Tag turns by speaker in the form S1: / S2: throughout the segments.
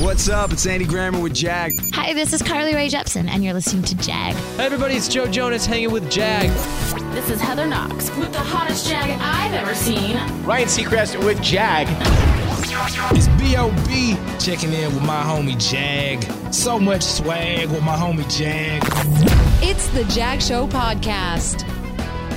S1: What's up? It's Andy Grammer with Jag.
S2: Hi, this is Carly Rae Jepsen, and you're listening to Jag.
S3: Hey everybody, it's Joe Jonas hanging with Jag.
S4: This is Heather Knox with the hottest Jag I've ever seen.
S5: Ryan Seacrest with Jag.
S6: It's B.O.B. checking in with my homie Jag. So much swag with my homie Jag.
S7: It's the Jag Show podcast.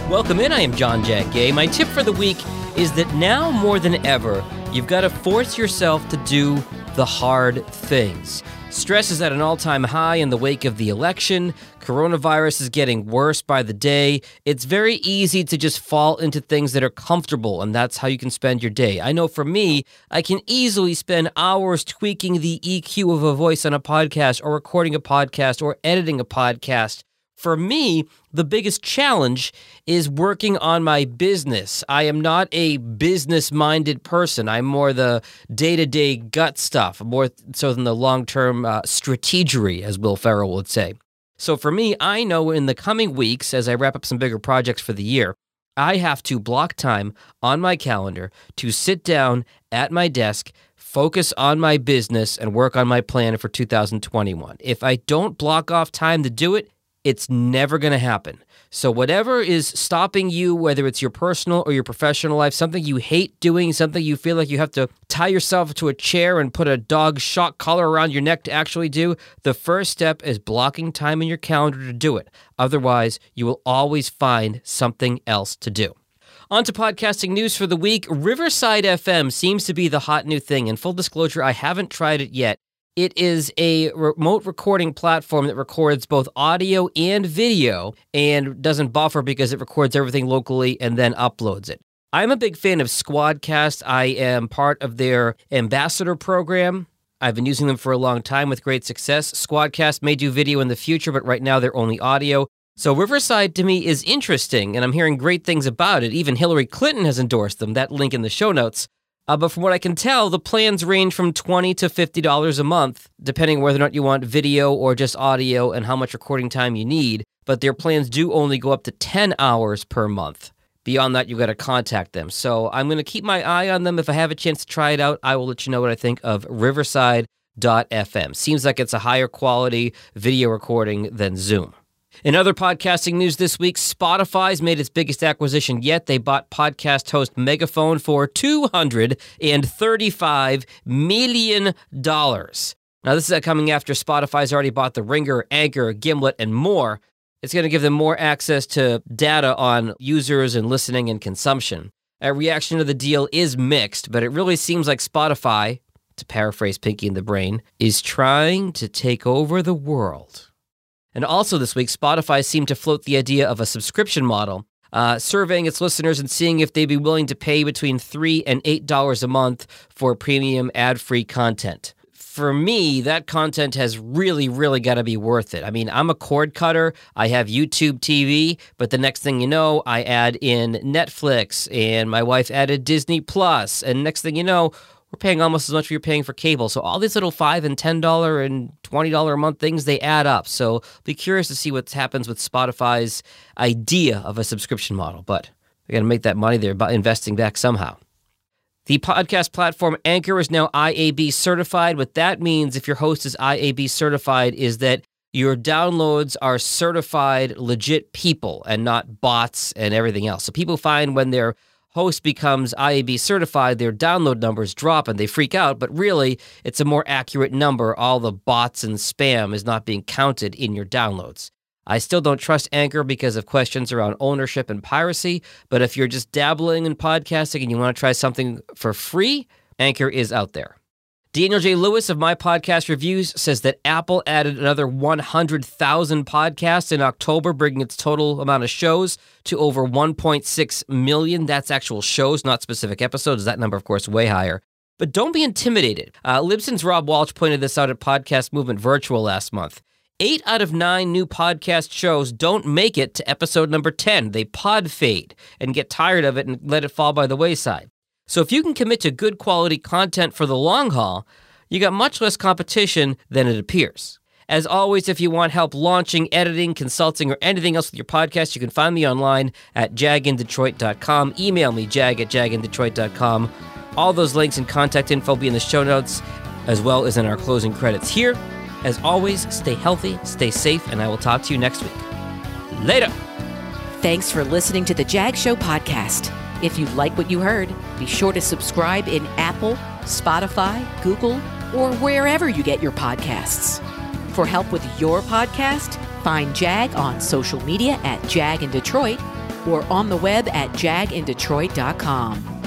S3: Welcome in, I am John Jag Gay. My tip for the week is that now more than ever, you've got to force yourself to do the hard things. Stress is at an all time high in the wake of the election. Coronavirus is getting worse by the day. It's very easy to just fall into things that are comfortable, and that's how you can spend your day. I know for me, I can easily spend hours tweaking the EQ of a voice on a podcast, or recording a podcast, or editing a podcast. For me, the biggest challenge is working on my business. I am not a business minded person. I'm more the day to day gut stuff, more so than the long term uh, strategery, as Will Ferrell would say. So for me, I know in the coming weeks, as I wrap up some bigger projects for the year, I have to block time on my calendar to sit down at my desk, focus on my business, and work on my plan for 2021. If I don't block off time to do it, it's never going to happen. So, whatever is stopping you, whether it's your personal or your professional life, something you hate doing, something you feel like you have to tie yourself to a chair and put a dog shock collar around your neck to actually do, the first step is blocking time in your calendar to do it. Otherwise, you will always find something else to do. On to podcasting news for the week. Riverside FM seems to be the hot new thing. And full disclosure, I haven't tried it yet. It is a remote recording platform that records both audio and video and doesn't buffer because it records everything locally and then uploads it. I'm a big fan of Squadcast. I am part of their ambassador program. I've been using them for a long time with great success. Squadcast may do video in the future, but right now they're only audio. So Riverside to me is interesting, and I'm hearing great things about it. Even Hillary Clinton has endorsed them. That link in the show notes. Uh, but from what I can tell, the plans range from 20 to $50 a month, depending whether or not you want video or just audio and how much recording time you need. But their plans do only go up to 10 hours per month. Beyond that, you've got to contact them. So I'm going to keep my eye on them. If I have a chance to try it out, I will let you know what I think of Riverside.fm. Seems like it's a higher quality video recording than Zoom. In other podcasting news this week, Spotify's made its biggest acquisition yet. They bought podcast host Megaphone for $235 million. Now, this is coming after Spotify's already bought The Ringer, Anchor, Gimlet, and more. It's going to give them more access to data on users and listening and consumption. A reaction to the deal is mixed, but it really seems like Spotify, to paraphrase Pinky in the Brain, is trying to take over the world. And also this week, Spotify seemed to float the idea of a subscription model, uh, surveying its listeners and seeing if they'd be willing to pay between three and eight dollars a month for premium ad-free content. For me, that content has really, really got to be worth it. I mean, I'm a cord cutter. I have YouTube TV, but the next thing you know, I add in Netflix, and my wife added Disney Plus, and next thing you know, we're paying almost as much as you're paying for cable. So all these little five and ten dollar and twenty dollar a month things they add up. So be curious to see what happens with Spotify's idea of a subscription model. But they got to make that money there by investing back somehow. The podcast platform Anchor is now IAB certified. What that means, if your host is IAB certified, is that your downloads are certified legit people and not bots and everything else. So people find when they're host becomes IAB certified, their download numbers drop and they freak out. But really, it's a more accurate number. All the bots and spam is not being counted in your downloads. I still don't trust Anchor because of questions around ownership and piracy. But if you're just dabbling in podcasting and you want to try something for free, Anchor is out there. Daniel J. Lewis of My Podcast Reviews says that Apple added another 100,000 podcasts in October, bringing its total amount of shows to over 1.6 million. That's actual shows, not specific episodes. That number, of course, way higher. But don't be intimidated. Uh, Libsyn's Rob Walsh pointed this out at Podcast Movement Virtual last month. Eight out of nine new podcast shows don't make it to episode number 10. They pod fade and get tired of it and let it fall by the wayside. So if you can commit to good quality content for the long haul, you got much less competition than it appears. As always, if you want help launching, editing, consulting, or anything else with your podcast, you can find me online at jagindetroit.com. Email me, jag at jagindetroit.com. All those links and contact info will be in the show notes. as well as in our closing credits here. As always, stay healthy, stay safe, and I will talk to you next week. Later.
S8: Thanks for listening to the Jag Show podcast. If you like what you heard, be sure to subscribe in Apple, Spotify, Google, or wherever you get your podcasts. For help with your podcast, find Jag on social media at Jag in Detroit or on the web at jagindetroit.com.